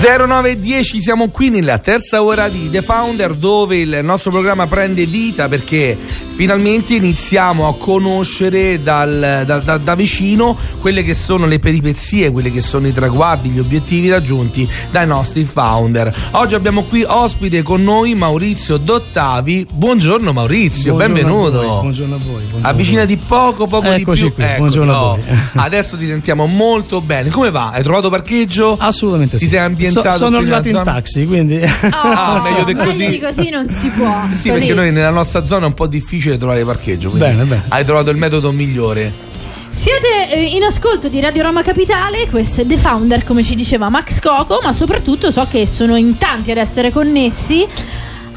0910 siamo qui nella terza ora di The Founder dove il nostro programma prende vita perché finalmente iniziamo a conoscere dal, da, da, da, vicino quelle che sono le peripezie, quelli che sono i traguardi, gli obiettivi raggiunti dai nostri founder. Oggi abbiamo qui ospite con noi Maurizio Dottavi. Buongiorno Maurizio, buongiorno benvenuto. A voi, buongiorno a voi. Buongiorno Avvicinati poco, poco Eccoci di più. Qui, ecco, buongiorno no. a voi. Adesso ti sentiamo molto bene. Come va? Hai trovato parcheggio? Assolutamente Ti sì. sei ambientato So, sono arrivato in zona? taxi, quindi Ah, meglio di così. di così non si può. Sì, Così. perché noi nella nostra zona è un po' difficile trovare parcheggio. quindi Bene, bene. Hai trovato il metodo migliore. Siete eh, in ascolto di Radio Roma Capitale, questo è The Founder, come ci diceva Max Coco, ma soprattutto so che sono in tanti ad essere connessi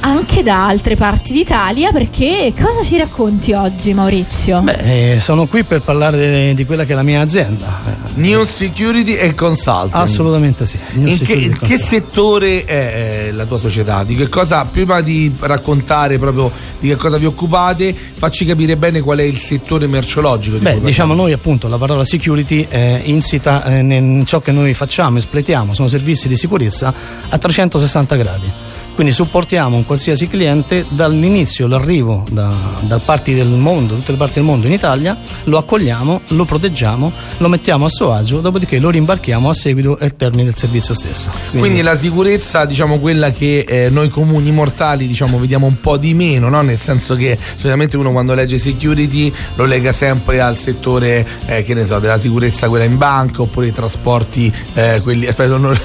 anche da altre parti d'Italia, perché cosa ci racconti oggi Maurizio? Beh, eh, sono qui per parlare di, di quella che è la mia azienda. New Security e Consulting. Assolutamente sì. New In che, in che settore è eh, la tua società? Di che cosa, prima di raccontare proprio di che cosa vi occupate, facci capire bene qual è il settore merceologico di Beh, diciamo noi appunto la parola security è insita eh, in ciò che noi facciamo, espletiamo, sono servizi di sicurezza a 360 gradi. Quindi supportiamo un qualsiasi cliente dall'inizio, l'arrivo da, da parti del mondo, tutte le parti del mondo in Italia, lo accogliamo, lo proteggiamo, lo mettiamo a suo agio, dopodiché lo rimbarchiamo a seguito e al termine del servizio stesso. Quindi la sicurezza, diciamo quella che eh, noi comuni mortali diciamo vediamo un po' di meno, no? nel senso che solitamente uno quando legge security lo lega sempre al settore, eh, che ne so, della sicurezza quella in banca oppure i trasporti, eh, quelli... Aspetta, non...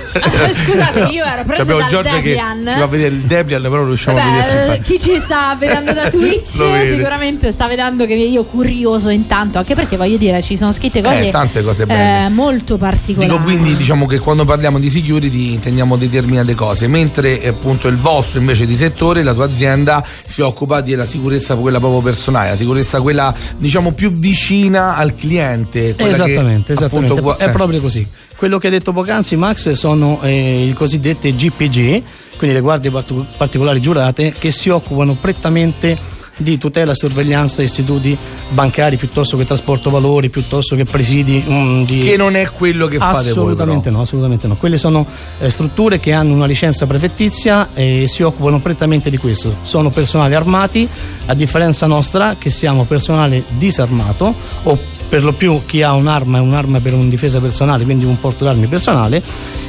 Scusate, io ero preso Abbiamo dal Giorgia Debian. che ci vedere il Debian, però riusciamo a vedersi. Vabbè, eh, chi ci sta vedendo da Twitch sicuramente sta vedendo che io curioso intanto, anche perché voglio dire ci sono scritte cose, Eh, tante cose belle. eh, molto particolari. Dico quindi diciamo che quando parliamo di security intendiamo determinate cose, mentre eh, appunto il vostro invece di settore, la tua azienda si occupa della sicurezza quella proprio personale, la sicurezza quella diciamo più vicina al cliente. quella che, Esattamente, esattamente. appunto, è eh, proprio così. Quello che hai detto poc'anzi, Max, sono eh, i cosiddetti GPG, quindi le guardie partic- particolari giurate, che si occupano prettamente di tutela e sorveglianza istituti bancari piuttosto che trasporto valori, piuttosto che presidi mm, di... Che non è quello che fate voi. Assolutamente no, assolutamente no. Quelle sono eh, strutture che hanno una licenza prefettizia e si occupano prettamente di questo. Sono personali armati, a differenza nostra che siamo personale disarmato o per lo più chi ha un'arma è un'arma per un difesa personale, quindi un porto d'armi personale,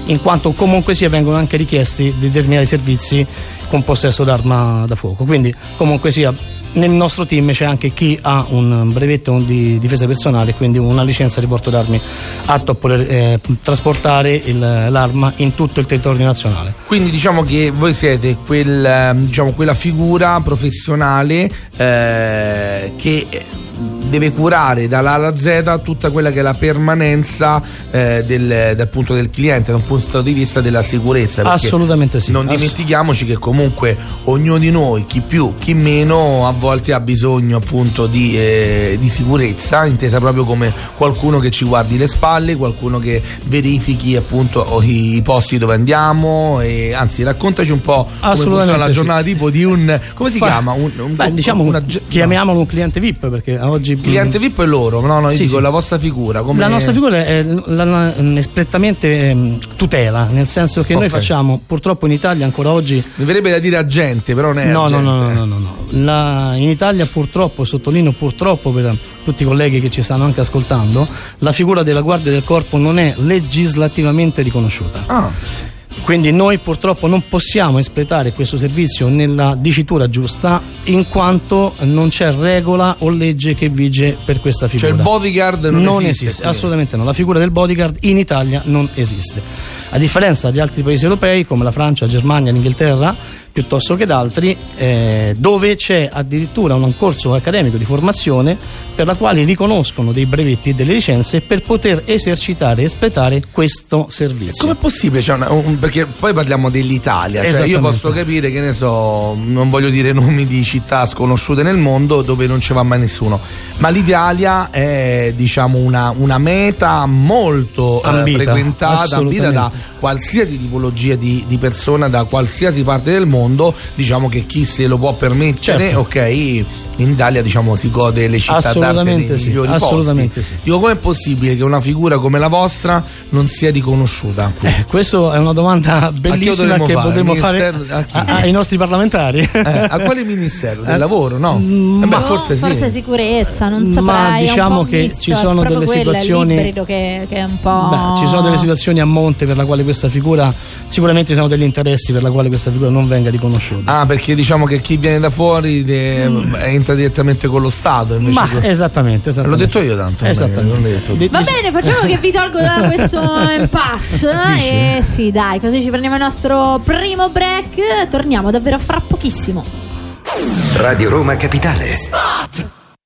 in quanto comunque sia vengono anche richiesti determinati servizi con possesso d'arma da fuoco. Quindi comunque sia nel nostro team c'è anche chi ha un brevetto di difesa personale, quindi una licenza di porto d'armi atto a poter eh, trasportare il- l'arma in tutto il territorio nazionale. Quindi diciamo che voi siete quel, ehm, diciamo, quella figura professionale eh, che deve curare dalla A alla Z tutta quella che è la permanenza eh, del, dal punto del cliente, da un punto di vista della sicurezza. Assolutamente sì. Non dimentichiamoci che comunque ognuno di noi, chi più, chi meno, a volte ha bisogno appunto di, eh, di sicurezza, intesa proprio come qualcuno che ci guardi le spalle, qualcuno che verifichi appunto i, i posti dove andiamo e anzi raccontaci un po' come funziona la Assolutamente sì. giornata tipo di un come si Fa- chiama? Un, un- Beh, diciamo una- chiamiamolo un cliente VIP perché oggi cliente VIP è loro, no, no, io Sì, dico sì. la vostra figura. Come... La nostra figura è la- la- esprettamente ehm, tutela, nel senso che noi Ok. facciamo purtroppo in Italia ancora oggi Mi verrebbe da dire agente, però non è no, agente. no, no, no, no, no. La- in Italia purtroppo, sottolineo purtroppo per tutti i colleghi che ci stanno anche ascoltando, la figura della Guardia del Corpo non è legislativamente riconosciuta. Ah, Quindi noi purtroppo non possiamo espletare questo servizio nella dicitura giusta in quanto non c'è regola o legge che vige per questa cioè figura. il bodyguard non, non esiste, esiste, assolutamente no. La figura del bodyguard in Italia non esiste. A differenza di altri paesi europei come la Francia, la Germania, l'Inghilterra, piuttosto che da altri, eh, dove c'è addirittura un corso accademico di formazione per la quale riconoscono dei brevetti e delle licenze per poter esercitare e espletare questo servizio. Com'è possibile? Cioè, un, perché poi parliamo dell'Italia, cioè io posso capire che ne so, non voglio dire nomi di città sconosciute nel mondo dove non ci va mai nessuno, ma l'Italia è diciamo una, una meta molto ambita, eh, frequentata, ambita da qualsiasi tipologia di, di persona, da qualsiasi parte del mondo, diciamo che chi se lo può permettere, certo. ok, in Italia diciamo, si gode le città d'arte nei sì, migliori assolutamente posti. Sì. Dico, com'è possibile che una figura come la vostra non sia riconosciuta? Eh, questa è una domanda bellissima che fare? potremmo fare ai nostri parlamentari. Eh, a quale ministero? Del eh, lavoro, no? Mm, eh, beh, forse, sì. forse sicurezza, non saprei. Ma diciamo che ci sono delle situazioni che, che, è un po'... Beh, ci sono delle situazioni a monte per la quale questa figura sicuramente ci sono degli interessi per la quale questa figura non venga riconosciuta. Ah, perché diciamo che chi viene da fuori de... mm. Entra direttamente con lo Stato. Ma che... esattamente, esattamente. L'ho detto io tanto. Esattamente. Detto. Va bene, facciamo che vi tolgo da questo impasse. e sì, dai, così ci prendiamo il nostro primo break. Torniamo davvero fra pochissimo. Radio Roma Capitale. Spot!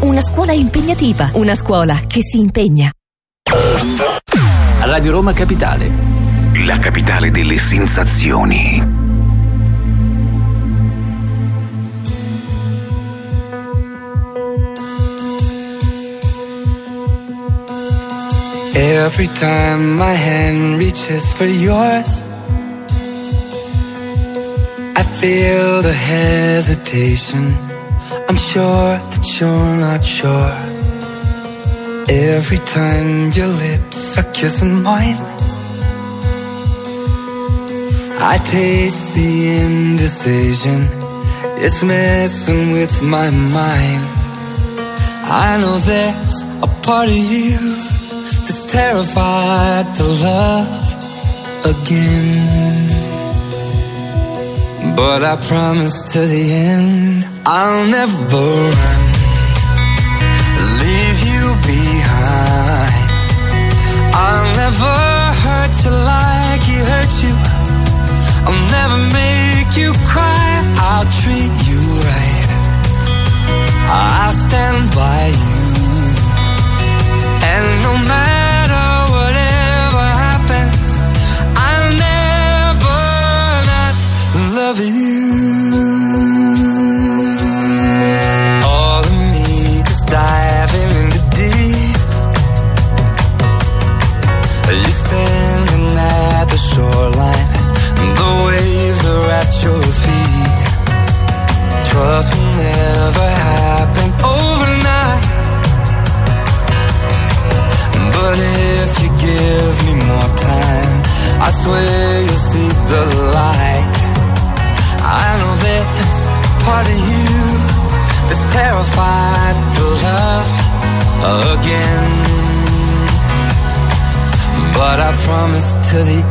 una scuola impegnativa, una scuola che si impegna. Radio Roma Capitale, la capitale delle sensazioni. Every time my hand reaches for yours, I feel the hesitation. I'm sure that you're not sure. Every time your lips are kissing mine, I taste the indecision. It's messing with my mind. I know there's a part of you that's terrified to love again. But I promise to the end I'll never run, leave you behind. I'll never hurt you like he hurt you. I'll never make you cry. I'll treat you right. I'll stand by you, and no matter.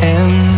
and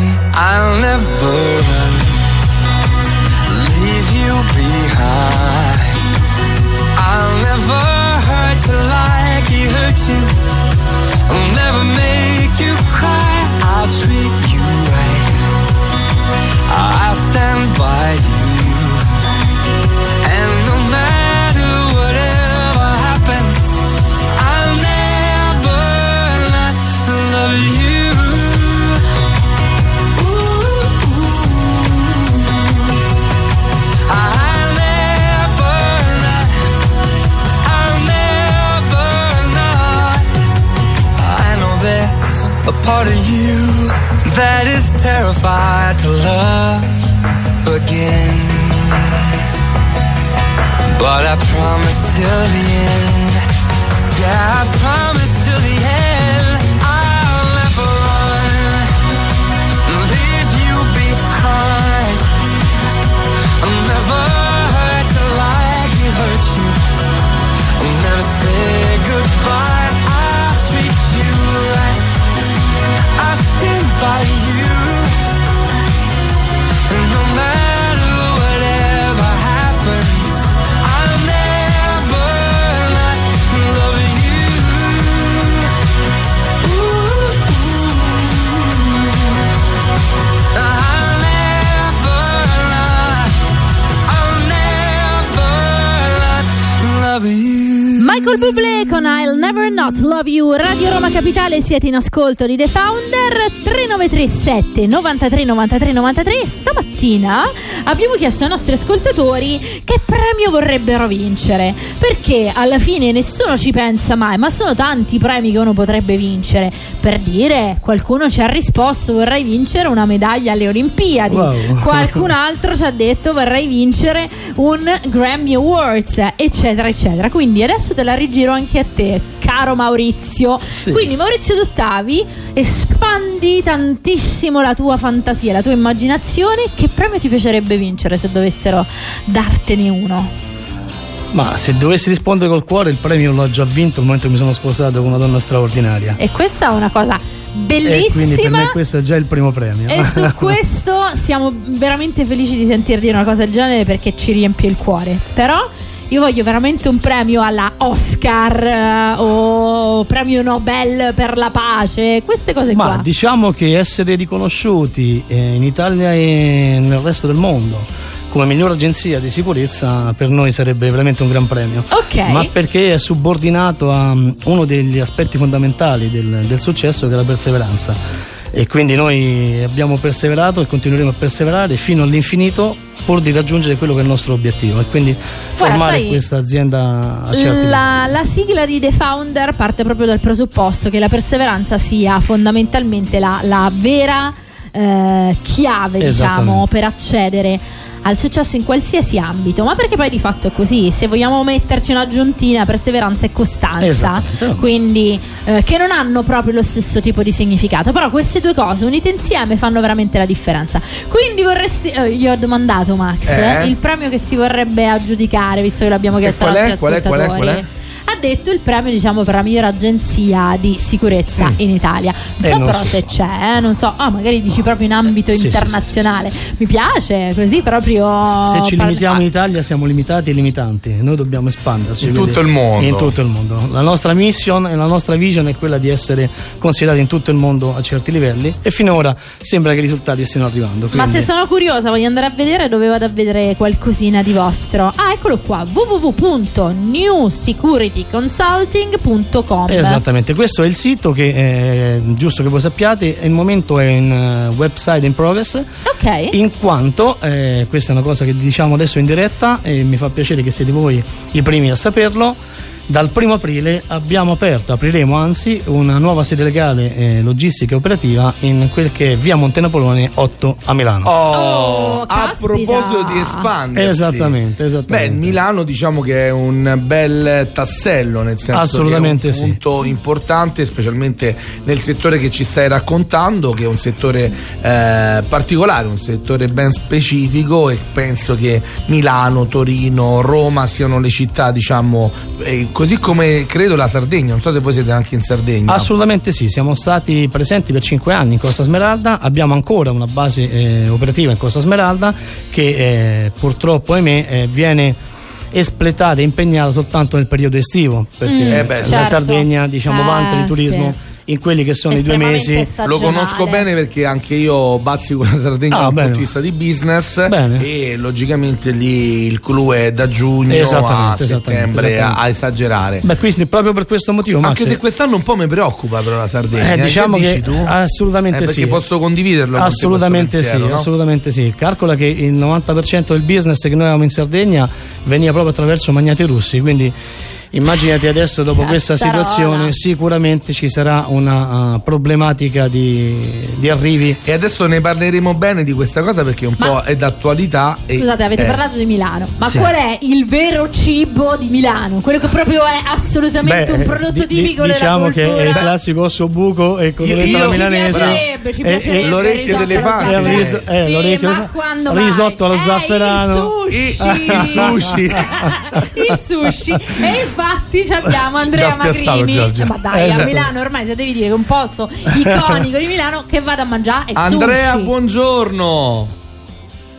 Love You. Radio Capitale siete in ascolto di The Founder 3937 93 93 93 stamattina abbiamo chiesto ai nostri ascoltatori che premio vorrebbero vincere perché alla fine nessuno ci pensa mai ma sono tanti i premi che uno potrebbe vincere. Per dire qualcuno ci ha risposto vorrei vincere una medaglia alle Olimpiadi. Wow. qualcun altro ci ha detto vorrei vincere un Grammy Awards eccetera eccetera. Quindi adesso te la rigiro anche a te caro Maurizio. Sì. quindi Maurizio Dottavi espandi tantissimo la tua fantasia la tua immaginazione che premio ti piacerebbe vincere se dovessero dartene uno Ma se dovessi rispondere col cuore, il premio l'ho già vinto il momento che mi sono sposato con una donna straordinaria. e questa è una cosa E quindi per bellissima me questo è già il primo premio. E su questo siamo veramente felici di sentir dire una cosa del genere perché ci riempie il cuore. Però io voglio veramente un premio alla Oscar eh, o premio Nobel per la pace, queste cose Ma qua. diciamo che essere riconosciuti eh, in Italia e nel resto del mondo come miglior agenzia di sicurezza per noi sarebbe veramente un gran premio. Ok. Ma perché è subordinato a um, uno degli aspetti fondamentali del, del successo che è la perseveranza. E quindi noi abbiamo perseverato e continueremo a perseverare fino all'infinito pur di raggiungere quello che è il nostro obiettivo e quindi Guarda, formare sai, questa azienda a certi. La, la sigla di The Founder parte proprio dal presupposto che la perseveranza sia fondamentalmente la, la vera eh, chiave, diciamo, per accedere al successo in qualsiasi ambito, ma perché poi di fatto è così. Se vogliamo metterci un'aggiuntina, perseveranza e costanza, quindi eh, che non hanno proprio lo stesso tipo di significato, però queste due cose unite insieme fanno veramente la differenza. Quindi vorresti, eh, gli ho domandato Max, Eh? il premio che si vorrebbe aggiudicare, visto che l'abbiamo chiesto è? nostri Qual è? Qual è? Qual è? Ha detto il premio, diciamo, per la migliore agenzia di sicurezza in Italia. Non Eh, so non però si se c'è, eh, non so, ah, magari dici proprio in ambito Sì, internazionale. sì, sì, sì, Mi piace, così proprio. Se ci parli- limitiamo in Italia siamo limitati e limitanti, noi dobbiamo espanderci. In quindi- tutto il mondo. In tutto il mondo. La nostra mission e la nostra vision è quella di essere considerati in tutto il mondo a certi livelli e finora sembra che i risultati stiano arrivando. Ma quindi- se sono curiosa, voglio andare a vedere dove vado a vedere qualcosina di vostro. Ah, eccolo qua: www.newsecurityconsulting.com. Esattamente, questo è il sito che è giusto che voi sappiate, il momento è in eh, website in progress, Ok. in quanto eh, questa è una cosa che diciamo adesso in diretta e mi fa piacere che siete voi i primi a saperlo. Dal primo aprile abbiamo aperto, apriremo anzi, una nuova sede legale eh, logistica e operativa in quel che è via Monte Napoleone 8 a Milano. Oh, Oh, a proposito di espandersi. Esattamente, esattamente. Beh, Milano diciamo che è un bel tassello, nel senso che è un punto importante, specialmente nel settore che ci stai raccontando, che è un settore eh, particolare, un settore ben specifico e penso che Milano, Torino, Roma siano le città, diciamo, eh, così come credo la Sardegna, non so se voi siete anche in Sardegna. Assolutamente sì, siamo stati presenti per 5 anni in Costa Smeralda, abbiamo ancora una base eh, operativa in Costa Smeralda che eh, purtroppo, ahimè, eh, viene espletata e impegnata soltanto nel periodo estivo, perché Mm, Eh beh, la certo. Sardegna diciamo Eh, vanta di turismo sì. In quelli che sono i due mesi. Lo conosco stagionale. bene perché anche io bazzico la Sardegna Ah, dal punto di vista di business Bene. e logicamente lì il clou è da giugno a settembre esattamente, a, esagerare. Beh, quindi proprio per questo motivo, Max, Anche se quest'anno un po' mi preoccupa però la Sardegna. Eh, diciamo che, che dici tu? assolutamente Eh, perché sì. posso condividerlo con te Assolutamente pensiero, sì, no? assolutamente sì. Calcola che il 90% del business che noi avevamo in Sardegna veniva proprio attraverso magnati russi, quindi immaginati adesso dopo questa Cazzarola. situazione sicuramente ci sarà una uh, problematica di, di arrivi. E adesso ne parleremo bene di questa cosa perché un Ma- po' è d'attualità. e- Scusate, avete eh, parlato di Milano, ma Sì. qual è il vero cibo di Milano? Quello che proprio è assolutamente un prodotto di- di- tipico diciamo della che cultura. è il classico osso buco e ci milanese. piacerebbe, ci E- piacerebbe e- l'orecchio il risotto d'elefante. allo Eh, eh, Sì, l'orecchio- ma quando mai? risotto allo Eh, zafferano. Il sushi. Il sushi. il sushi. E infatti ci abbiamo Andrea Magrini. Giorgio. Eh, Ma dai, a Esatto. Milano ormai se devi dire che un posto iconico di Milano che vada a mangiare è Andrea, sushi. buongiorno.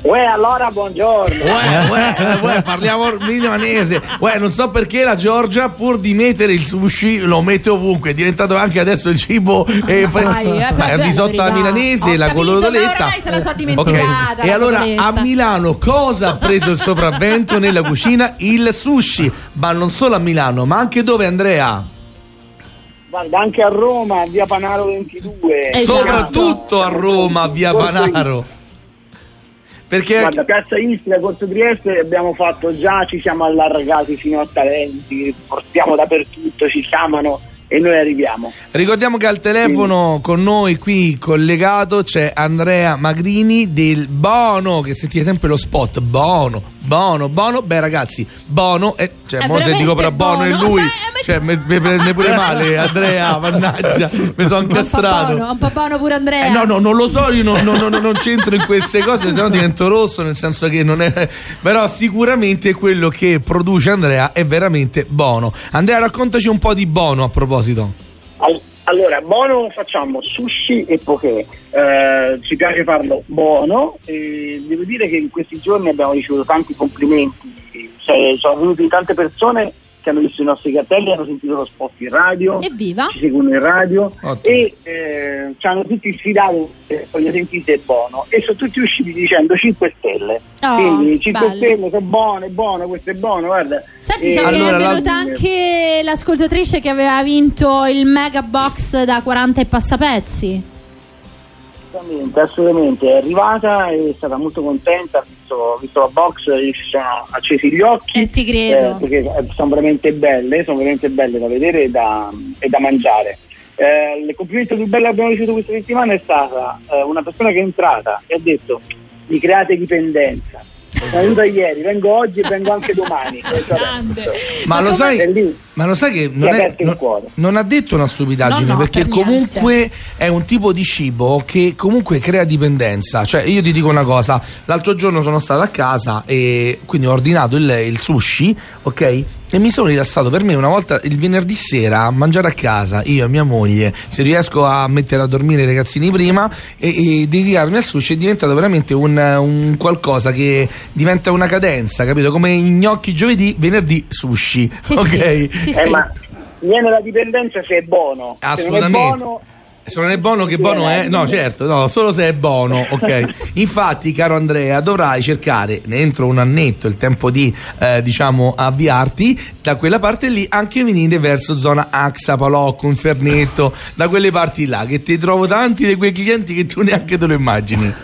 Uè, allora buongiorno. Uè, uè, uè, parliamo milanese. Uè, non so perché la Giorgia, pur di mettere il sushi, lo mette ovunque. È diventato anche adesso il cibo. eh, Dai, eh, ma vabbè, il risotto alla milanese, Ho la capito, colodoletta. ma ormai se la so dimenticata, Ok. E allora a Milano cosa ha preso il sopravvento nella cucina? Il sushi. Ma non solo a Milano, ma anche dove, Andrea? Guarda, anche a Roma, via Panaro 22. Esatto. Soprattutto a Roma, via Panaro. Perché Guarda, Piazza Istria, Corso Trieste abbiamo fatto già, ci siamo allargati fino a talenti, portiamo dappertutto, ci chiamano e noi arriviamo. Ricordiamo che al telefono con noi qui collegato c'è Andrea Magrini del Bono, che sentite sempre lo spot. Bono, Bono, Bono. Beh ragazzi, Bono, è, cioè, È mo se dico però Bono è Bono. lui, Eh, ma- cioè mi mi prende pure male Andrea, mannaggia, mi sono Un po' incastrato. buono, un po' buono pure Andrea. Eh, no, no, non lo so, io non, non- non- non c'entro in queste cose, sennò divento rosso, nel senso che non è. Però sicuramente quello che produce Andrea è veramente buono. Andrea, raccontaci un po' di Bono a proposito. Al- Allora, buono facciamo sushi e poké, Eh, ci piace farlo buono e devo dire che in questi giorni abbiamo ricevuto tanti complimenti, cioè, sono venute tante persone che hanno visto i nostri cartelli, hanno sentito lo spot in radio, Evviva. ci seguono in radio Ottimo. e eh, ci hanno tutti sfidato eh, voglio sentite buono e sono tutti usciti dicendo 5 stelle Oh, quindi 5 bello. stelle sono buone, buono, questo è buono guarda Senti, E- so che allora, è la- venuta anche l'ascoltatrice che aveva vinto il mega box da 40 e passapezzi. Assolutamente, assolutamente, è arrivata e è stata molto contenta, ha visto, ha visto la box, gli si sono accesi gli occhi. E ti credo. eh, perché eh, sono veramente belle, sono veramente belle da vedere e da, e da mangiare. Eh, il complimento più bello che abbiamo ricevuto questa settimana è stata eh, una persona che è entrata e ha detto mi create dipendenza. Sono venuta ieri, vengo oggi e vengo anche domani. Grande. Ma, Ma lo sai, è lì. Ma lo sai che non, è- non- non ha detto una stupidaggine No, no, perché per comunque è un tipo di cibo che comunque crea dipendenza. Cioè, io ti dico una cosa: l'altro giorno sono stato a casa e quindi ho ordinato il, il sushi, ok? E mi sono rilassato per me una volta il venerdì sera a mangiare a casa, io e mia moglie, se riesco a mettere a dormire i ragazzini prima e, e dedicarmi al sushi è diventato veramente un, un qualcosa che diventa una cadenza, capito? Come i gnocchi giovedì, venerdì sushi, Sì, ok? sì, sì, Eh, sì. ma viene la dipendenza se è buono. Se non è Assolutamente. buono, Se non è buono, che buono è? No, certo, no, solo se è buono, ok. Infatti, caro Andrea, dovrai cercare entro un annetto il tempo di, eh, diciamo, avviarti da quella parte lì, anche venire verso zona Axa, Palocco, Infernetto, da quelle parti là, che ti trovo tanti di quei clienti che tu neanche te lo immagini.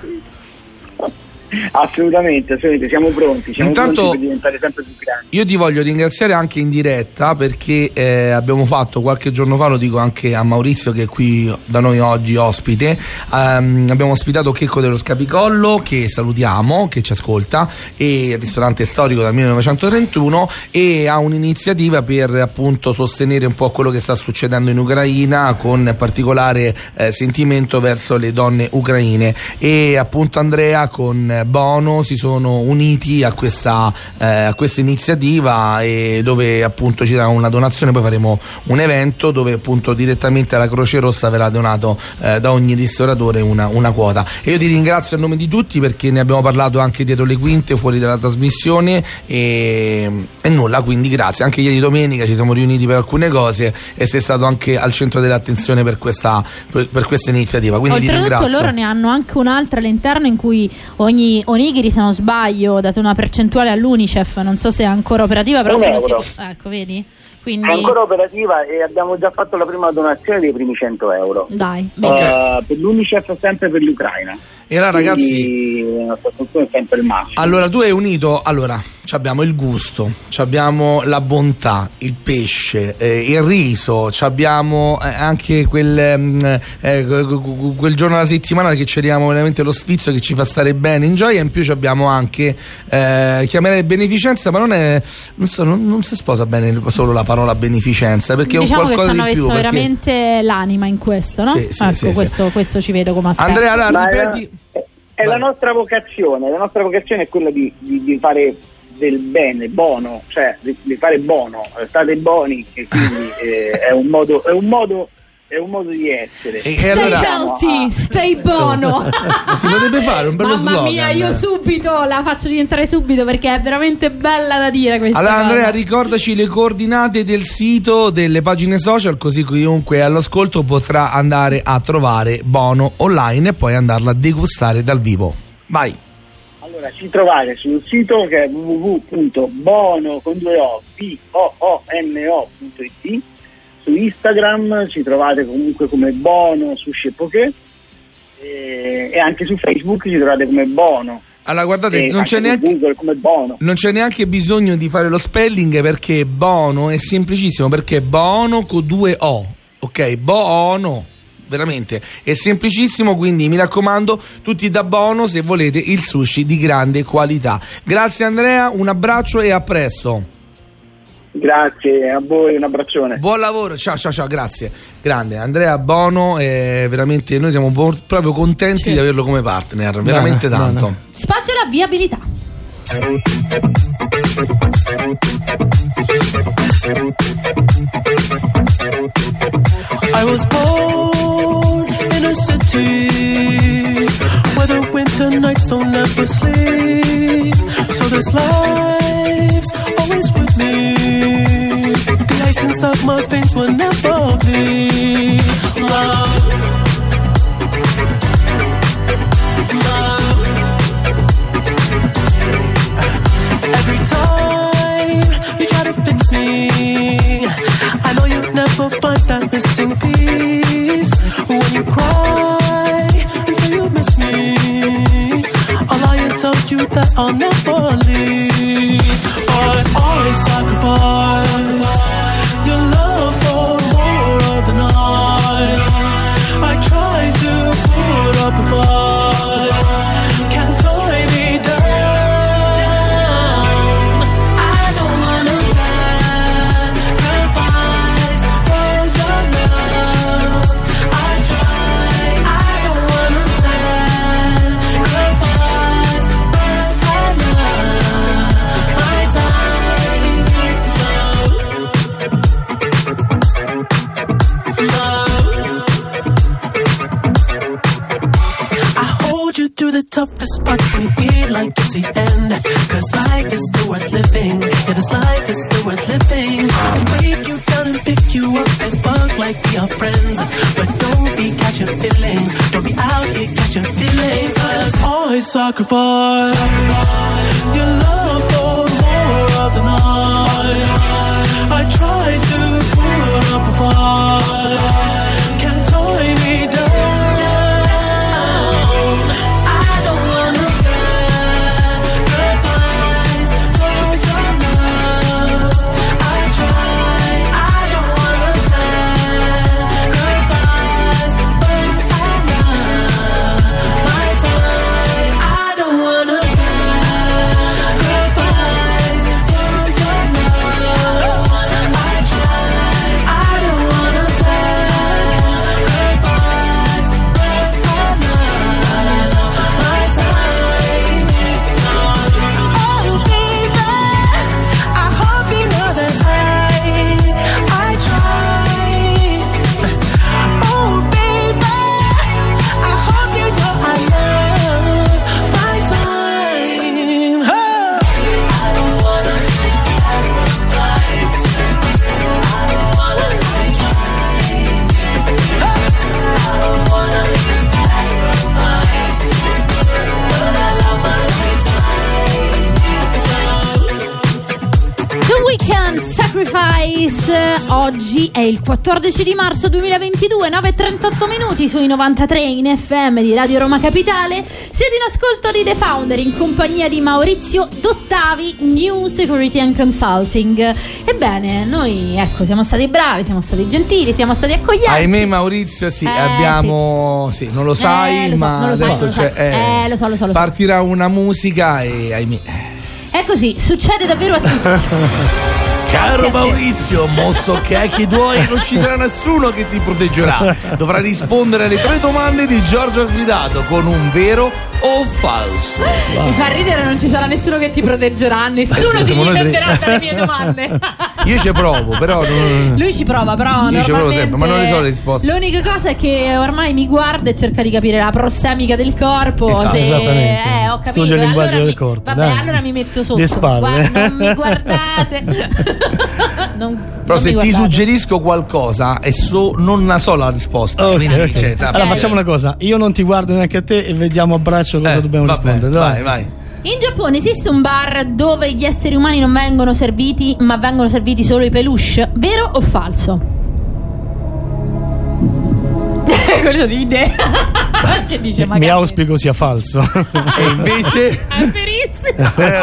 Assolutamente, assolutamente, siamo pronti, siamo Intanto- pronti per diventare sempre più grandi. Io ti voglio ringraziare anche in diretta perché eh, abbiamo fatto qualche giorno fa, lo dico anche a Maurizio che è qui da noi oggi ospite, ehm, abbiamo ospitato Checco dello Scapicollo che salutiamo, che ci ascolta, e il ristorante storico dal 1931 e ha un'iniziativa per appunto sostenere un po' quello che sta succedendo in Ucraina con particolare eh, sentimento verso le donne ucraine e appunto Andrea con Bono si sono uniti a questa, eh, a questa iniziativa e dove appunto ci darà una donazione. Poi faremo un evento dove appunto direttamente alla Croce Rossa verrà donato eh, da ogni ristoratore una, una quota. E io ti ringrazio a nome di tutti perché ne abbiamo parlato anche dietro le quinte fuori dalla trasmissione. E, e nulla quindi grazie. Anche ieri domenica ci siamo riuniti per alcune cose e sei stato anche al centro dell'attenzione per questa, per, per questa iniziativa. Quindi ti Oltretutto ringrazio. loro ne hanno anche un'altra all'interno in cui ogni onigiri, se non sbaglio, date una percentuale all'UNICEF, non so se è ancora operativa, però sono sicura. Ecco, vedi? Quindi È ancora operativa e abbiamo già fatto la prima donazione dei primi 100 euro. dai, benissimo. per l'Unicef sempre per l'Ucraina. E allora, ragazzi, Quindi la nostra fortuna è sempre il massimo. allora tu hai unito, allora, ci abbiamo il gusto, ci abbiamo la bontà, il pesce, eh, il riso, ci abbiamo eh, anche quel, ehm, eh, que- que- quel giorno alla settimana che cerchiamo veramente lo sfizio che ci fa stare bene in gioia. In più ci abbiamo anche, eh, chiamerei beneficenza, ma non è, non, so, non, non si sposa bene solo la parola beneficenza perché diciamo è un che ci qualcosa hanno di più. messo perché- veramente l'anima in questo, no? Sì, sì, ecco, sì, questo, questo ci vedo come aspetto. Andrea, allora, la- ripeti. È la nostra vocazione, la nostra vocazione è quella di, di- di fare del bene, buono, cioè di, di fare buono, state buoni, e quindi eh, è, un modo, è, un modo, è un modo di essere. E- Stay allora- healthy, stay buono. Si potrebbe fare un bello Mamma slogan. mia, io subito la faccio rientrare subito perché è veramente bella da dire questa Allora cosa. Andrea ricordaci le coordinate del sito, delle pagine social così chiunque è all'ascolto potrà andare a trovare Bono online e poi andarla a degustare dal vivo. Vai. Allora, ci trovate sul sito che è www.bono Su Instagram ci trovate comunque come Bono Sushi e Poké e, e anche su Facebook ci trovate come Bono. Allora guardate, non c'è su neanche Google come Bono. non c'è neanche bisogno di fare lo spelling perché Bono è semplicissimo perché Bono con due O, ok? Bono, veramente è semplicissimo quindi mi raccomando tutti da Bono se volete il sushi di grande qualità. Grazie Andrea, un abbraccio e a presto. Grazie a voi, un abbraccione. Buon lavoro, ciao ciao ciao, grazie. Grande, Andrea Bono, eh, veramente noi siamo bo- proprio contenti di averlo come partner, veramente Bene, tanto. bene. Spazio alla viabilità. I was born in a city where the winter nights don't ever sleep. So this life's always with me. My face will never bleed. Love. Love. Every time you try to fix me, I know you'll never find that missing piece. When you cry and say you miss me, lie and tell you that I'll never leave. But I sacrificed up and fall. Toughest when you feel like it's the end. Cause life is still worth living. Yeah, this life is still worth living. I can break you down and pick you up and fuck like we are friends. But don't be catching feelings. Don't be out here catching feelings. Cause I sacrificed your love il 14 di marzo 2022, 9.38 minuti sui 93 in FM di Radio Roma Capitale. Siete in ascolto di The Founder in compagnia di Maurizio Dottavi, New Security and Consulting. Ebbene, noi ecco, siamo stati bravi, siamo stati gentili, siamo stati accoglienti. Ahimè Maurizio, sì, Eh, abbiamo... Sì. non lo sai, Eh, lo ma lo adesso lo sai. Eh, lo so, lo so, lo so. Partirà una musica e ahimè... È così, succede davvero a tutti. Caro Maurizio, mosso cacchi tuoi, non ci sarà nessuno che ti proteggerà. Dovrai rispondere alle tre domande di Giorgio Affidato con un vero o falso. Mi fa ridere, non ci sarà nessuno che ti proteggerà, nessuno Eh ti difenderà dalle mie domande. Io ci provo, però. non- Lui ci prova, però. Io ci provo sempre, ma non ne so le risposte. L'unica cosa è che ormai mi guarda e cerca di capire la prossemica del corpo. Esatto, se... esattamente. Eh, ho capito. Il e linguaggio allora del mi... corpo, Vabbè, dai. allora mi metto sotto. Le spalle. Guarda, non mi guardate. non, Però non se ti suggerisco qualcosa e so, non la so la risposta. Ok, quindi, ok. cioè, sa- Allora facciamo una cosa, io non ti guardo neanche a te e vediamo a braccio cosa Eh, dobbiamo vabbè, rispondere. vai, vai. In Giappone esiste un bar dove gli esseri umani non vengono serviti, ma vengono serviti solo i peluche? Vero o falso? Quello ride. che dice Mi magari. auspico sia falso. E invece. È verissimo. Eh,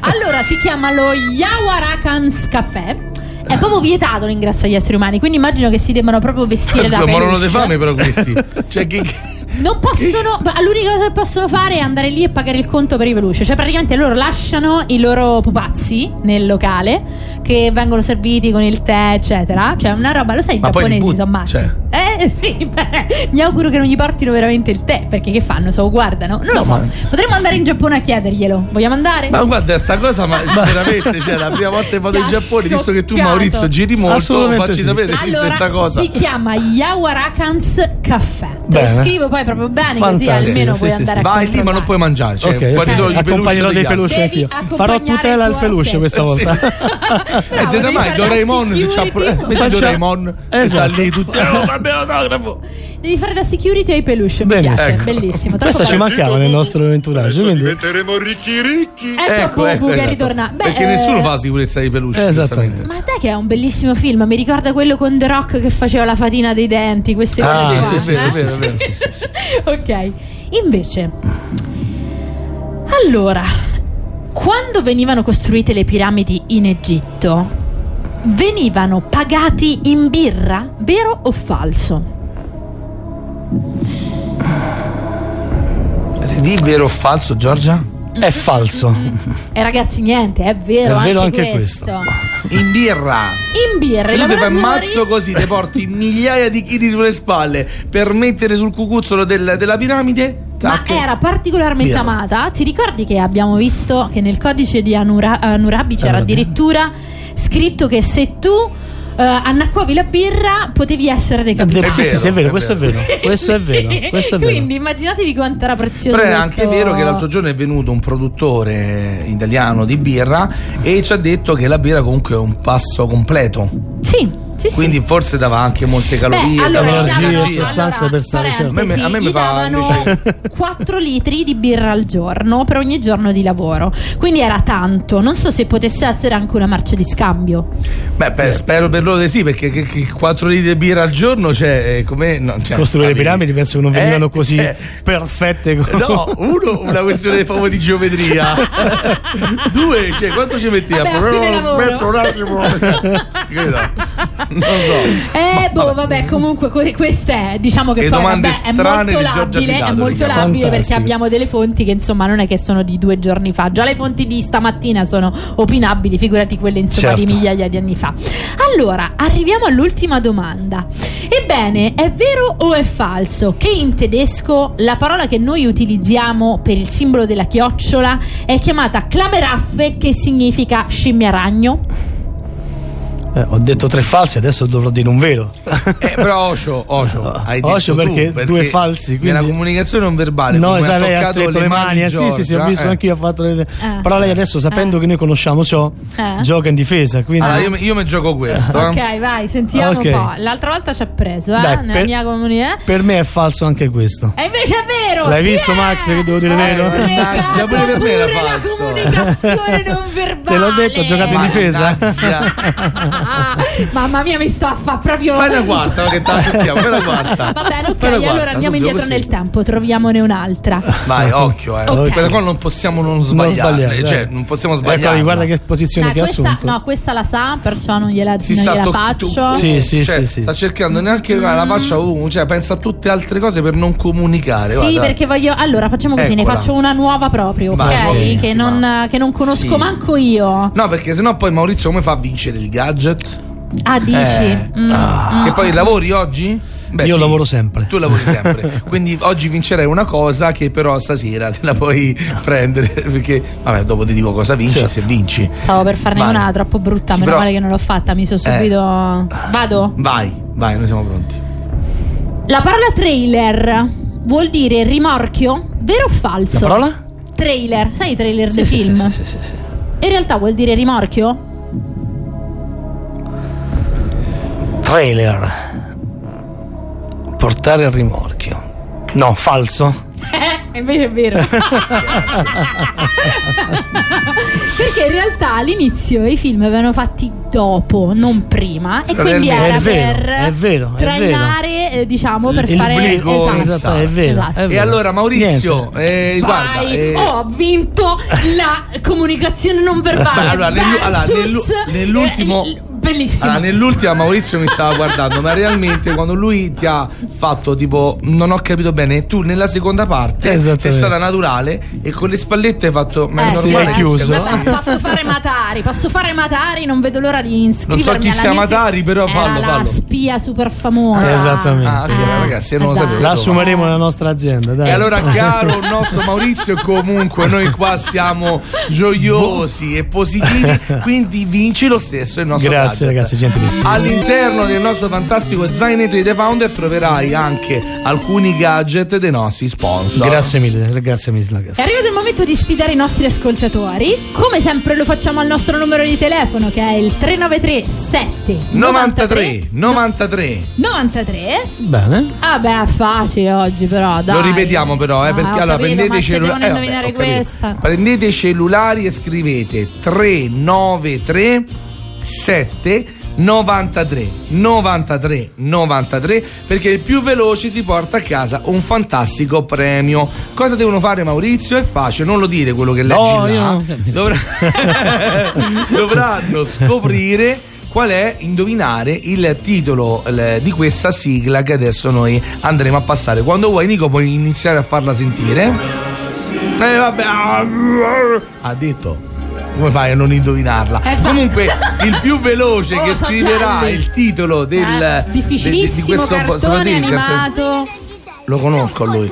allora si chiama lo Yawarakans Café. È proprio vietato l'ingresso agli esseri umani, quindi immagino che si debbano proprio vestire da Scusa, peluche. morono di fame però questi. Cioè, che, che- Non possono, l'unica cosa che possono fare è andare lì e pagare il conto per i peluche. Cioè, praticamente loro lasciano i loro pupazzi nel locale che vengono serviti con il tè, eccetera. Cioè, una roba, lo sai, i Ma giapponesi but- sono matti. cioè. Eh sì, beh, mi auguro che non gli portino veramente il tè, perché che fanno? Se lo guardano? Non lo No, so. ma- Potremmo andare in Giappone a chiederglielo. Vogliamo andare? Ma guarda, sta cosa, ma veramente, cioè, la prima volta che vado in Giappone, visto che tu. Maurizio, giri molto, facci sì. sapere Allora, sta cosa. si chiama Yawarakans Caffè. Te lo Bene. scrivo poi proprio bene, così Fantastico, almeno sì, puoi sì, andare sì. a Vai lì, ma non puoi mangiare. Cioè, Ok, guardi ok. solo i peluche Accompagnerò dei peluche Devi anch'io. Farò accompagnare tutela il al tuo peluche questa volta. Eh, Bravo, se mai Doraemon se c'ha Doraemon e sta Esatto. lì tutti l'autografo Devi fare la security ai peluche. Mi piace, Ecco. bellissimo. troppo Questo ci mancava nel nostro entourage. Quindi... Diventeremo ricchi ricchi. Ecco, Bubu che esatto. ritorna. Beh, Perché eh, nessuno fa la sicurezza dei peluche. Esattamente. Ma te che è un bellissimo film, mi ricorda quello con The Rock che faceva la fatina dei denti, queste cose Ah, qua. Sì, sì, eh? sì, vero, vero. ok. Invece, allora, quando venivano costruite le piramidi in Egitto, venivano pagati in birra, vero o falso? Di vero o falso, Giorgia? È falso. E ragazzi, niente, è vero, È vero anche, anche questo. In birra. In birra, Cioè tu ti fai un mazzo così, ti porti migliaia di chili sulle spalle per mettere sul cucuzzolo del- della piramide. Ma tac. era particolarmente Birra. amata. Ti ricordi che abbiamo visto che nel codice di Anura- Hammurabi c'era Hammurabi. addirittura scritto che se tu eh, annacquavi la birra potevi essere decapitato. Sì, sì, sì, è vero, è questo è vero. Questo è vero. Questo è vero. Quindi immaginatevi quanto era prezioso. Però è questo- anche vero che l'altro giorno è venuto un produttore italiano di birra e ci ha detto che la birra comunque è un passo completo. Sì, sì, sì. Quindi forse dava anche molte calorie, Beh, allora, davano, sostanze per stare, certo. A me- a me mi davano invece- 4 litri di birra al giorno per ogni giorno di lavoro. Quindi era tanto. Non so se potesse essere anche una marcia di scambio. Beh, beh, spero per loro di sì, perché che, che 4 litri di birra al giorno, cioè, eh, come no, cioè, Costruire le piramidi penso che non Eh, vengano così eh, perfette. come- No, uno, una questione proprio di geometria. Due, cioè, quanto ci mettiamo? Vabbè, a fine lavoro. Metto un attimo. Non so. Eh, boh, vabbè, comunque que- questa è, diciamo che poi domande vabbè, è strane molto di Giorgia labile, è molto diciamo. labile perché Fantastico. abbiamo delle fonti che insomma non è che sono di due giorni fa, già le fonti di stamattina sono opinabili, figurati quelle insomma Certo. di migliaia di anni fa. Allora, arriviamo all'ultima domanda. Ebbene, è vero o è falso che in tedesco la parola che noi utilizziamo per il simbolo della chiocciola è chiamata clameraffe che significa scimmia ragno? Eh, ho detto tre falsi, adesso dovrò dire un vero. Eh, però Osho, Osho, hai detto Osho tu, perché due falsi, Nella quindi- comunicacazione non verbale, No, esatto, ha lei ha toccato le mani. eh, sì, sì, sì, ho Giorgia, visto eh. anche io. Ho fatto le... Eh. Però lei adesso, sapendo Eh. che noi conosciamo ciò, Eh. gioca in difesa. Quindi... Allora, io, mi- io mi gioco questo. eh. Ok, vai, sentiamo Ok. un po'. L'altra volta ci ha preso, eh, Dai, nella per- mia comunità. Per me è falso anche questo. E invece è vero! L'hai visto! Max, che devo dire vero? Mannaggia, pure per me era pure la falso. Comunicazione non verbale. Te l'ho detto, ho giocato in difesa. Mamma mia, mi sta a fa proprio. Fai una quarta, che te la sentiamo, fai una quarta. Va bene, ok, allora quarta, andiamo indietro così. nel tempo, troviamone un'altra. Vai, occhio, eh. Ok. Questa qua non possiamo non sbagliare. sbagliare, cioè, non possiamo sbagliare. guarda che posizione Dai, che ha assunto. no, questa la sa, perciò non gliela, Si non sta gliela faccio. toc- Sì, sì, cioè, sì, sì. Sta cercando neanche la faccia ovunque, cioè pensa a tutte altre cose per non comunicare. Sì, guarda. perché voglio. Allora, facciamo così, ne Eccola. faccio una nuova proprio, ok? Vai, buonissima. Che non, che non conosco Sì. manco io. No, perché sennò poi Maurizio come fa a vincere il gadget? Ah, dici? Eh. Mm, mm. Che poi lavori oggi? Beh, Io sì. lavoro sempre. Tu lavori sempre. Quindi oggi vincerai una cosa che però stasera te la puoi prendere. Perché, vabbè, dopo ti dico cosa vinci Certo. se vinci. Stavo per farne Vai. una troppo brutta, Sì, meno però- male che non l'ho fatta, mi sono Eh. subito. Vado? Vai, vai, noi siamo pronti. La parola trailer vuol dire rimorchio? Vero o falso? La parola? Trailer, sai i trailer Sì, dei sì, film? sì, sì, sì, sì. In realtà vuol dire rimorchio? Trailer. Portare al rimorchio. No, falso. Eh, invece è vero. Perché in realtà all'inizio i film venivano fatti dopo, non prima, e È quindi vero, era è vero, per è vero, è trainare, eh, diciamo, per Il fare brigo, esatto. esatto, è vero, Esatto. è E vero. allora Maurizio, eh, guarda, eh, ho vinto la comunicazione non verbale. Beh, allora, nell'u- allora, versus, nell'u- nell'ultimo- eh, il- bellissimo. allora, nell'ultima Maurizio mi stava guardando, ma realmente quando lui ti ha fatto tipo non ho capito bene, tu nella seconda parte sei stata naturale e con le spallette hai fatto ma è Eh, sì, normale è che chiuso. Vabbè, così?" posso fare Matari, posso fare Matari, non vedo l'ora di iscrivermi Non so chi alla sia mia Matari, però Era fallo, la fallo. spia super famosa. Esattamente. Ah, ok, Eh, ragazzi, io non lo sapevo. La assumeremo nella nostra azienda, dai. E allora chiaro il nostro Maurizio comunque noi qua siamo gioiosi e positivi quindi vinci lo stesso il nostro Grazie, gadget. ragazzi, gentilissimo. All'interno del nostro fantastico zainetto di The Founder troverai anche alcuni gadget dei nostri sponsor. Grazie mille, grazie mille, È ragazzi. arrivato il momento di sfidare i nostri ascoltatori. Come sempre lo facciamo al nostro numero di telefono che è il 393 7 93 93 93. Bene. Ah beh, è facile oggi però, dai. Lo ripetiamo però, eh, Ah, perché allora capito, prendete i cellulari. questa. Prendete i cellulari e scrivete 393 7 93 93 93 perché il più veloce si porta a casa un fantastico premio. Cosa devono fare Maurizio? È facile, non lo dire quello che leggi No, là. io non- Dovrà- dovranno scoprire qual è indovinare il titolo il- di questa sigla che adesso noi andremo a passare. Quando vuoi Nico puoi iniziare a farla sentire. Eh vabbè, ah, ha detto. Come fai a non indovinarla? Eh, Comunque, il più veloce Oh, che so scriverà gialli. il titolo del Eh, de- di- difficilissimo questo cartone animato. Lo conosco lui.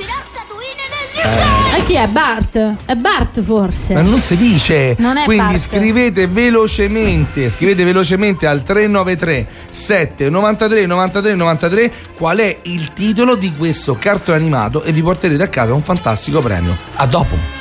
E chi è? Bart? È Bart forse. Ma non si dice. Non è Quindi parte. scrivete velocemente, scrivete velocemente al 393 7 93 93 93 qual è il titolo di questo cartone animato e vi porterete a casa un fantastico premio. A dopo.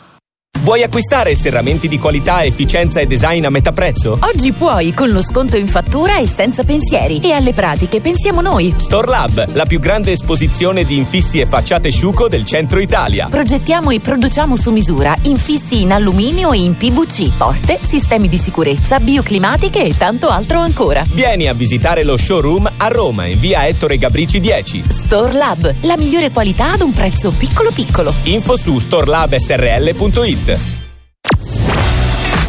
Vuoi acquistare serramenti di qualità, efficienza e design a metà prezzo? Oggi puoi con lo sconto in fattura e senza pensieri. E alle pratiche pensiamo noi. StoreLab, la più grande esposizione di infissi e facciate sciuco del centro Italia. Progettiamo e produciamo su misura infissi in alluminio e in PVC, porte, sistemi di sicurezza, bioclimatiche e tanto altro ancora. Vieni a visitare lo showroom a Roma in via Ettore Gabrici 10. Store Lab, la migliore qualità ad un prezzo piccolo piccolo. Info su storelabsrl.it.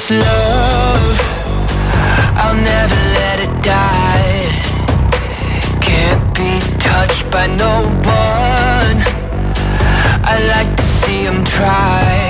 This love, I'll never let it die. Can't be touched by no one. I like to see him try.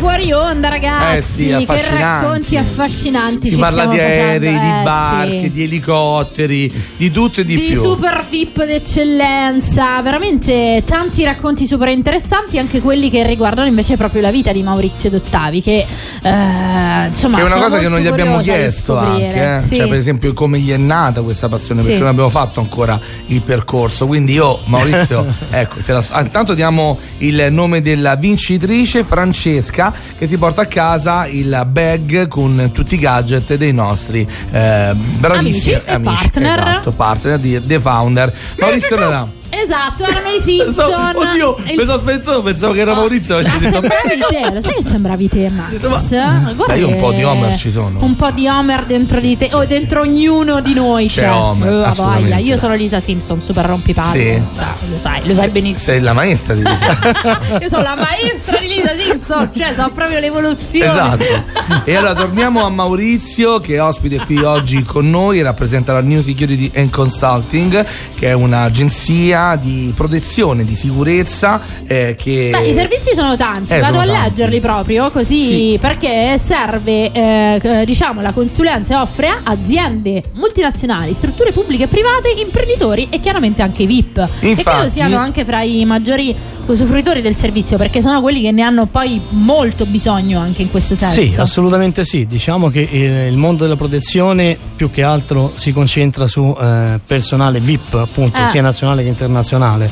Fuori onda, ragazzi! Eh sì, che racconti affascinanti! Si parla di aerei, facendo, di eh, barche, sì. di elicotteri, di tutto e di, di più. super VIP d'eccellenza, veramente tanti racconti super interessanti, anche quelli che riguardano invece proprio la vita di Maurizio Dottavi, che eh, insomma che è una cosa che non gli abbiamo di chiesto anche, eh. Sì. cioè per esempio come gli è nata questa passione, perché Sì. non abbiamo fatto ancora il percorso. Quindi io, Maurizio, ecco, te la ah, intanto diamo il nome della vincitrice Francesca che si porta a casa il bag con tutti i gadget dei nostri eh, bravissimi Amici e partner. esatto, partner di The Founder. Maurizio Nera. Esatto, erano i Simpson. Oddio, Il- mi sono spezzato, pensavo che era Maurizio. Ah, avessi detto, sembravi te, lo sai che sembravi te, Max? Guarda Beh, io un po' di Homer ci sono. Un po' di Homer dentro di te, o dentro ognuno di noi C'è c'è. Homer, assolutamente. voglia. Io sono Lisa Simpson, super rompipalle. Sì. Ah, lo sai, lo sai benissimo. Sei la maestra di questo. Io sono la maestra di Lisa Simpson, cioè so proprio l'evoluzione. Esatto. E allora torniamo a Maurizio che è ospite qui oggi con noi, rappresenta la New Security and Consulting, che è un'agenzia di protezione, di sicurezza eh, che... Beh, i servizi sono tanti, Eh, vado sono a tanti. leggerli proprio così perché serve, eh, eh, diciamo, la consulenza e offre a aziende multinazionali, strutture pubbliche e private, imprenditori e chiaramente anche i VIP. e Infatti- credo siano anche fra i maggiori usufruitori del servizio perché sono quelli che ne hanno poi molto bisogno anche in questo senso. Sì, assolutamente sì. Diciamo che eh, il mondo della protezione più che altro si concentra su eh, personale VIP, appunto, Eh. sia nazionale che internazionale.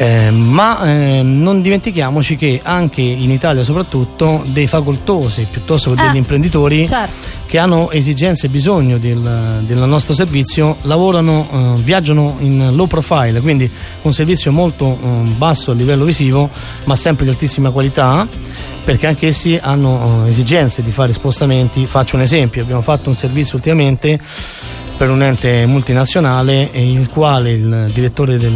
Eh, ma eh, non dimentichiamoci che anche in Italia soprattutto dei facoltosi piuttosto che Eh, degli imprenditori certo. che hanno esigenze e bisogno del, del nostro servizio lavorano, eh, viaggiano in low profile, quindi un servizio molto eh, basso a livello visivo ma sempre di altissima qualità perché anche essi hanno esigenze di fare spostamenti. Faccio un esempio, abbiamo fatto un servizio ultimamente per un ente multinazionale il quale il direttore del,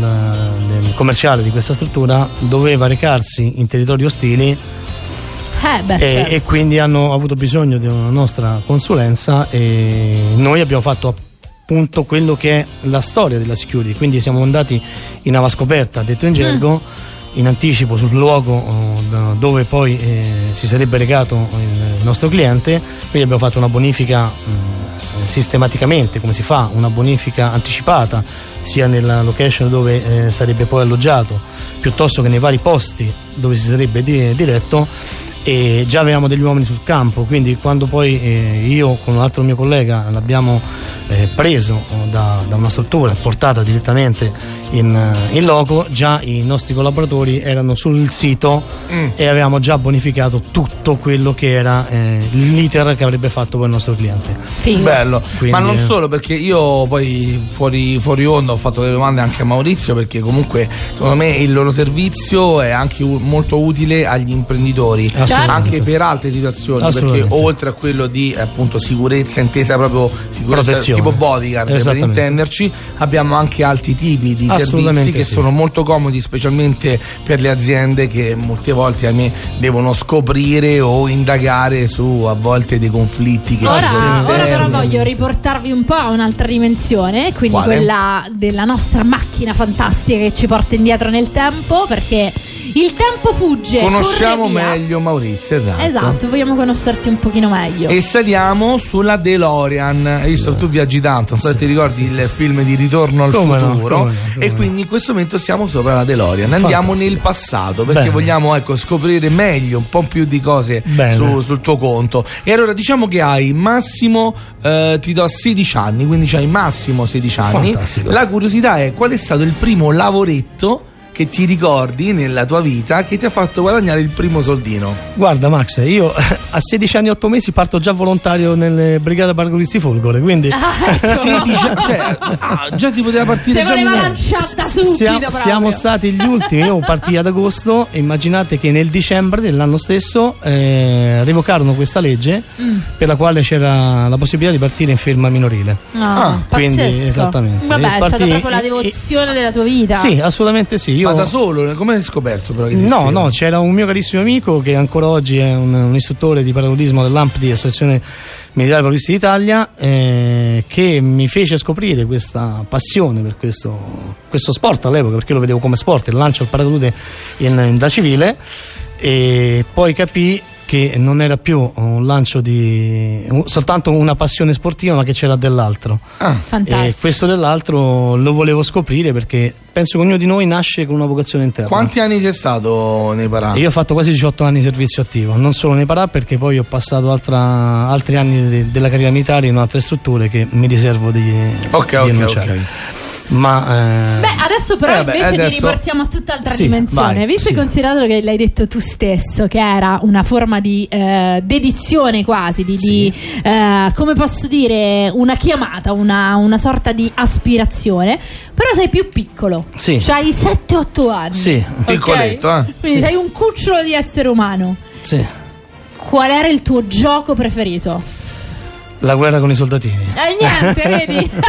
del commerciale di questa struttura doveva recarsi in territori ostili Eh, beh, e, certo. e quindi hanno avuto bisogno di una nostra consulenza e noi abbiamo fatto appunto quello che è la storia della security quindi siamo andati in avascoperta detto in Mm. gergo in anticipo sul luogo da- dove poi eh, si sarebbe recato il, il nostro cliente quindi abbiamo fatto una bonifica mh, sistematicamente come si fa una bonifica anticipata sia nella location dove eh, sarebbe poi alloggiato piuttosto che nei vari posti dove si sarebbe di- diretto e già avevamo degli uomini sul campo, quindi quando poi eh, io con un altro mio collega l'abbiamo eh, preso da, da una struttura e portata direttamente in, eh, in loco, già i nostri collaboratori erano sul sito Mm. e avevamo già bonificato tutto quello che era eh, l'iter che avrebbe fatto poi il nostro cliente. Bello, Quindi, ma non solo perché io poi fuori, fuori onda ho fatto delle domande anche a Maurizio perché comunque secondo me il loro servizio è anche u- molto utile agli imprenditori anche per altre situazioni perché oltre a quello di appunto sicurezza intesa proprio sicurezza Protezione. tipo bodyguard per intenderci abbiamo anche altri tipi di servizi Assolutamente che sì. sono molto comodi specialmente per le aziende che molte volte a me devono scoprire o indagare su a volte dei conflitti che ci sono Ora, ora però voglio riportarvi un po' a un'altra dimensione, quindi Quale? quella della nostra macchina fantastica che ci porta indietro nel tempo, perché Il tempo fugge. Conosciamo meglio Maurizio, esatto. Esatto, vogliamo conoscerti un pochino meglio. E saliamo sulla DeLorean. Hai visto, tu viaggi tanto, non so se ti ricordi il film di Ritorno al Come futuro. come no, come e no. quindi in questo momento siamo sopra la DeLorean. Andiamo Fantastico. nel passato perché Bene. vogliamo ecco, scoprire meglio, un po' più di cose su- sul tuo conto. E allora diciamo che hai massimo, eh, ti do 16 anni, quindi c'hai massimo 16 anni. Fantastico. La curiosità è qual è stato il primo lavoretto che ti ricordi nella tua vita che ti ha fatto guadagnare il primo soldino? Guarda Max, io a 16 anni e 8 mesi parto già volontario nelle Brigate Pargolisti Folgore, quindi Ah, ecco. 16 anni, cioè, ah, già si poteva partire Se già voleva lanciata subito siamo, siamo stati gli ultimi, io partì ad agosto e immaginate che nel dicembre dell'anno stesso eh, revocarono questa legge Mm. per la quale c'era la possibilità di partire in ferma minorile. Ah, quindi, pazzesco. esattamente. Vabbè, è Partì- stata proprio la e- devozione della tua vita. Sì, assolutamente sì. Io... Ma da solo, come hai scoperto però che No, esisteva? no, c'era un mio carissimo amico che ancora oggi è un, un istruttore di paracadutismo dell'AMP di Associazione Militare Paracadutisti d'Italia eh, che mi fece scoprire questa passione per questo, questo sport all'epoca perché lo vedevo come sport, il lancio al paracadute in- in- da civile e poi capì che non era più un lancio di un- soltanto una passione sportiva ma che c'era dell'altro Fantastico. e questo dell'altro lo volevo scoprire perché penso che ognuno di noi nasce con una vocazione interna Quanti anni sei stato nei parà? io ho fatto quasi 18 anni di servizio attivo, non solo nei Parà perché poi ho passato altra- altri anni de- della carriera militare in altre strutture che mi riservo di, Ok, di ok, enunciare. ok. Ma eh, Beh, adesso però Eh, vabbè, invece adesso- ti riportiamo a tutt'altra Sì, dimensione. vai, Visto e sì. considerato che l'hai detto tu stesso, che era una forma di eh, dedizione quasi, di, di, eh, come posso dire, una chiamata, una, una sorta di aspirazione, però sei più piccolo. Sì. C'hai 7-8 anni. Sì. Piccoletto, eh. Quindi sei un cucciolo di essere umano. sì, Qual era il tuo gioco preferito? La guerra con i soldatini. Eh, niente, vedi?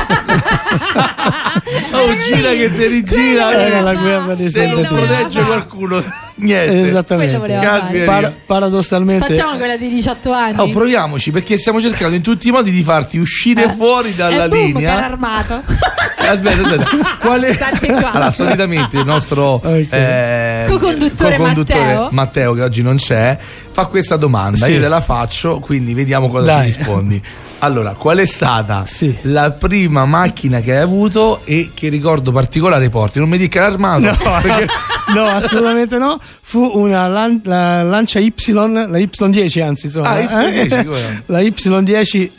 Oh, gira che te rigira. Era la guerra dei Se non protegge qualcuno, niente. Esattamente. Para- paradossalmente Facciamo quella di 18 anni. Oh, proviamoci perché stiamo cercando in tutti i modi di farti uscire Eh. fuori dalla e boom, linea. armato. Aspetta, aspetta. Qual è? State qua. Allora, solitamente il nostro Ok. eh, Co-conduttore Matteo. Matteo, che oggi non c'è, fa questa domanda. Sì. Io te la faccio, quindi vediamo cosa Dai. ci rispondi. Allora, qual è stata Sì. la prima macchina che hai avuto e che ricordo particolare porti? Non mi dica l'armato. No, perché- no, assolutamente no. Fu una lan- la lancia Y, la Y10 anzi, insomma. Ah, Y10, eh? La Y10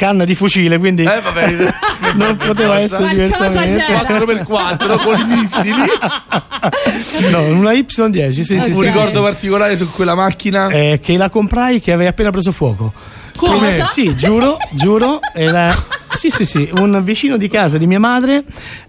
canna di fucile, quindi Eh, vabbè. non poteva essere Qualcosa diversamente. c'era. 4x4 con i missili. No, una Y10, sì, sì, Un sì, sì, ricordo sì. particolare su quella macchina? Eh, che la comprai che aveva appena preso fuoco. Come? Sì, giuro, giuro. era- Sì, sì, sì, un vicino di casa di mia madre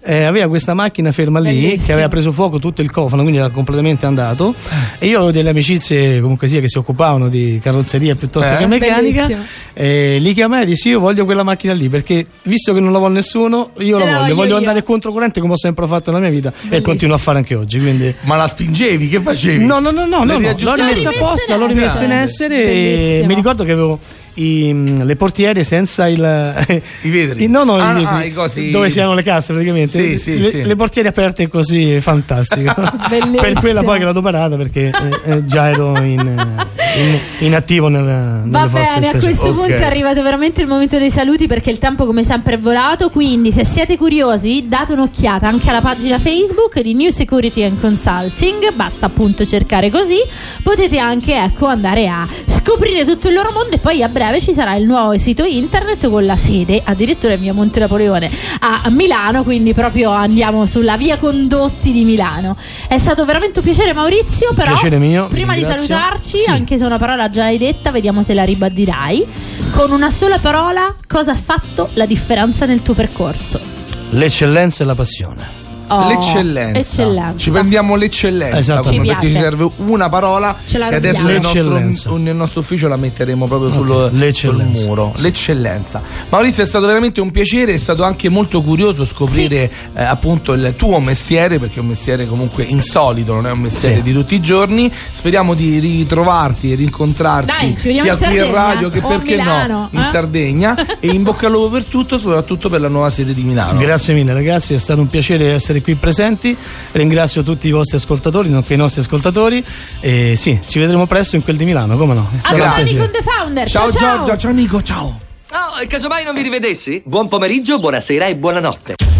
eh, aveva questa macchina ferma lì Bellissimo. che aveva preso fuoco tutto il cofano, quindi era completamente andato. E io avevo delle amicizie comunque sia che si occupavano di carrozzeria piuttosto Eh? che meccanica. E li chiamai e dissi: Io voglio quella macchina lì perché visto che non la vuole nessuno, io la voglio, voglio voglio io. andare controcorrente come ho sempre fatto nella mia vita e Bellissimo. continuo a fare anche oggi. Quindi. Ma la spingevi? Che facevi? No, no, no, no, no, no. l'ho rimessa rimessa apposta, l'ho rimesso in essere. e mi ricordo che avevo i- mm, le portiere senza il I vetri? i- no, no, Ah, i vetri, ah, i cosi- dove si hanno le casse praticamente. Sì, sì, le, sì. le portiere aperte così, fantastico. Per quella poi che l'ho doparata perché eh, eh, già ero in, eh, in, in attivo nel, nelle Va forze bene, a questo Ok. punto è arrivato veramente il momento dei saluti perché il tempo come sempre è volato, quindi se siete curiosi date un'occhiata anche alla pagina Facebook di New Security and Consulting, basta appunto cercare così, potete anche ecco andare a scoprire tutto il loro mondo e poi a breve ci sarà il nuovo sito internet con la sede addirittura in via Monte Napoleone a Milano, quindi proprio andiamo sulla via Condotti di Milano. È stato veramente un piacere Maurizio, però Piacere mio, prima di salutarci, Sì. anche se una parola già l'hai detta, vediamo se la ribadirai. Con una sola parola, cosa ha fatto la differenza nel tuo percorso? L'eccellenza e la passione. Oh, l'eccellenza. eccellenza. Ci prendiamo l'eccellenza come, Ci perché ci serve una parola Ce che adesso nel nostro, nel nostro ufficio la metteremo proprio sul, Ok, sul l'eccellenza. muro. L'eccellenza. Maurizio è stato veramente un piacere, è stato anche molto curioso scoprire eh, appunto il tuo mestiere, perché è un mestiere comunque insolito, non è un mestiere Sì. di tutti i giorni. Speriamo di ritrovarti e rincontrarti Dai, sia in qui in radio che perché Milano, no in eh? Sardegna e in bocca al lupo per tutto, soprattutto per la nuova sede di Milano. Grazie mille ragazzi, è stato un piacere essere qui qui presenti, ringrazio tutti i vostri ascoltatori, nonché i nostri ascoltatori e sì, ci vedremo presto in quel di Milano, come no? A domani con The Founder. Ciao, ciao. Giorgio, ciao Nico, ciao. Oh, e casomai non vi rivedessi? Buon pomeriggio, buonasera e buonanotte.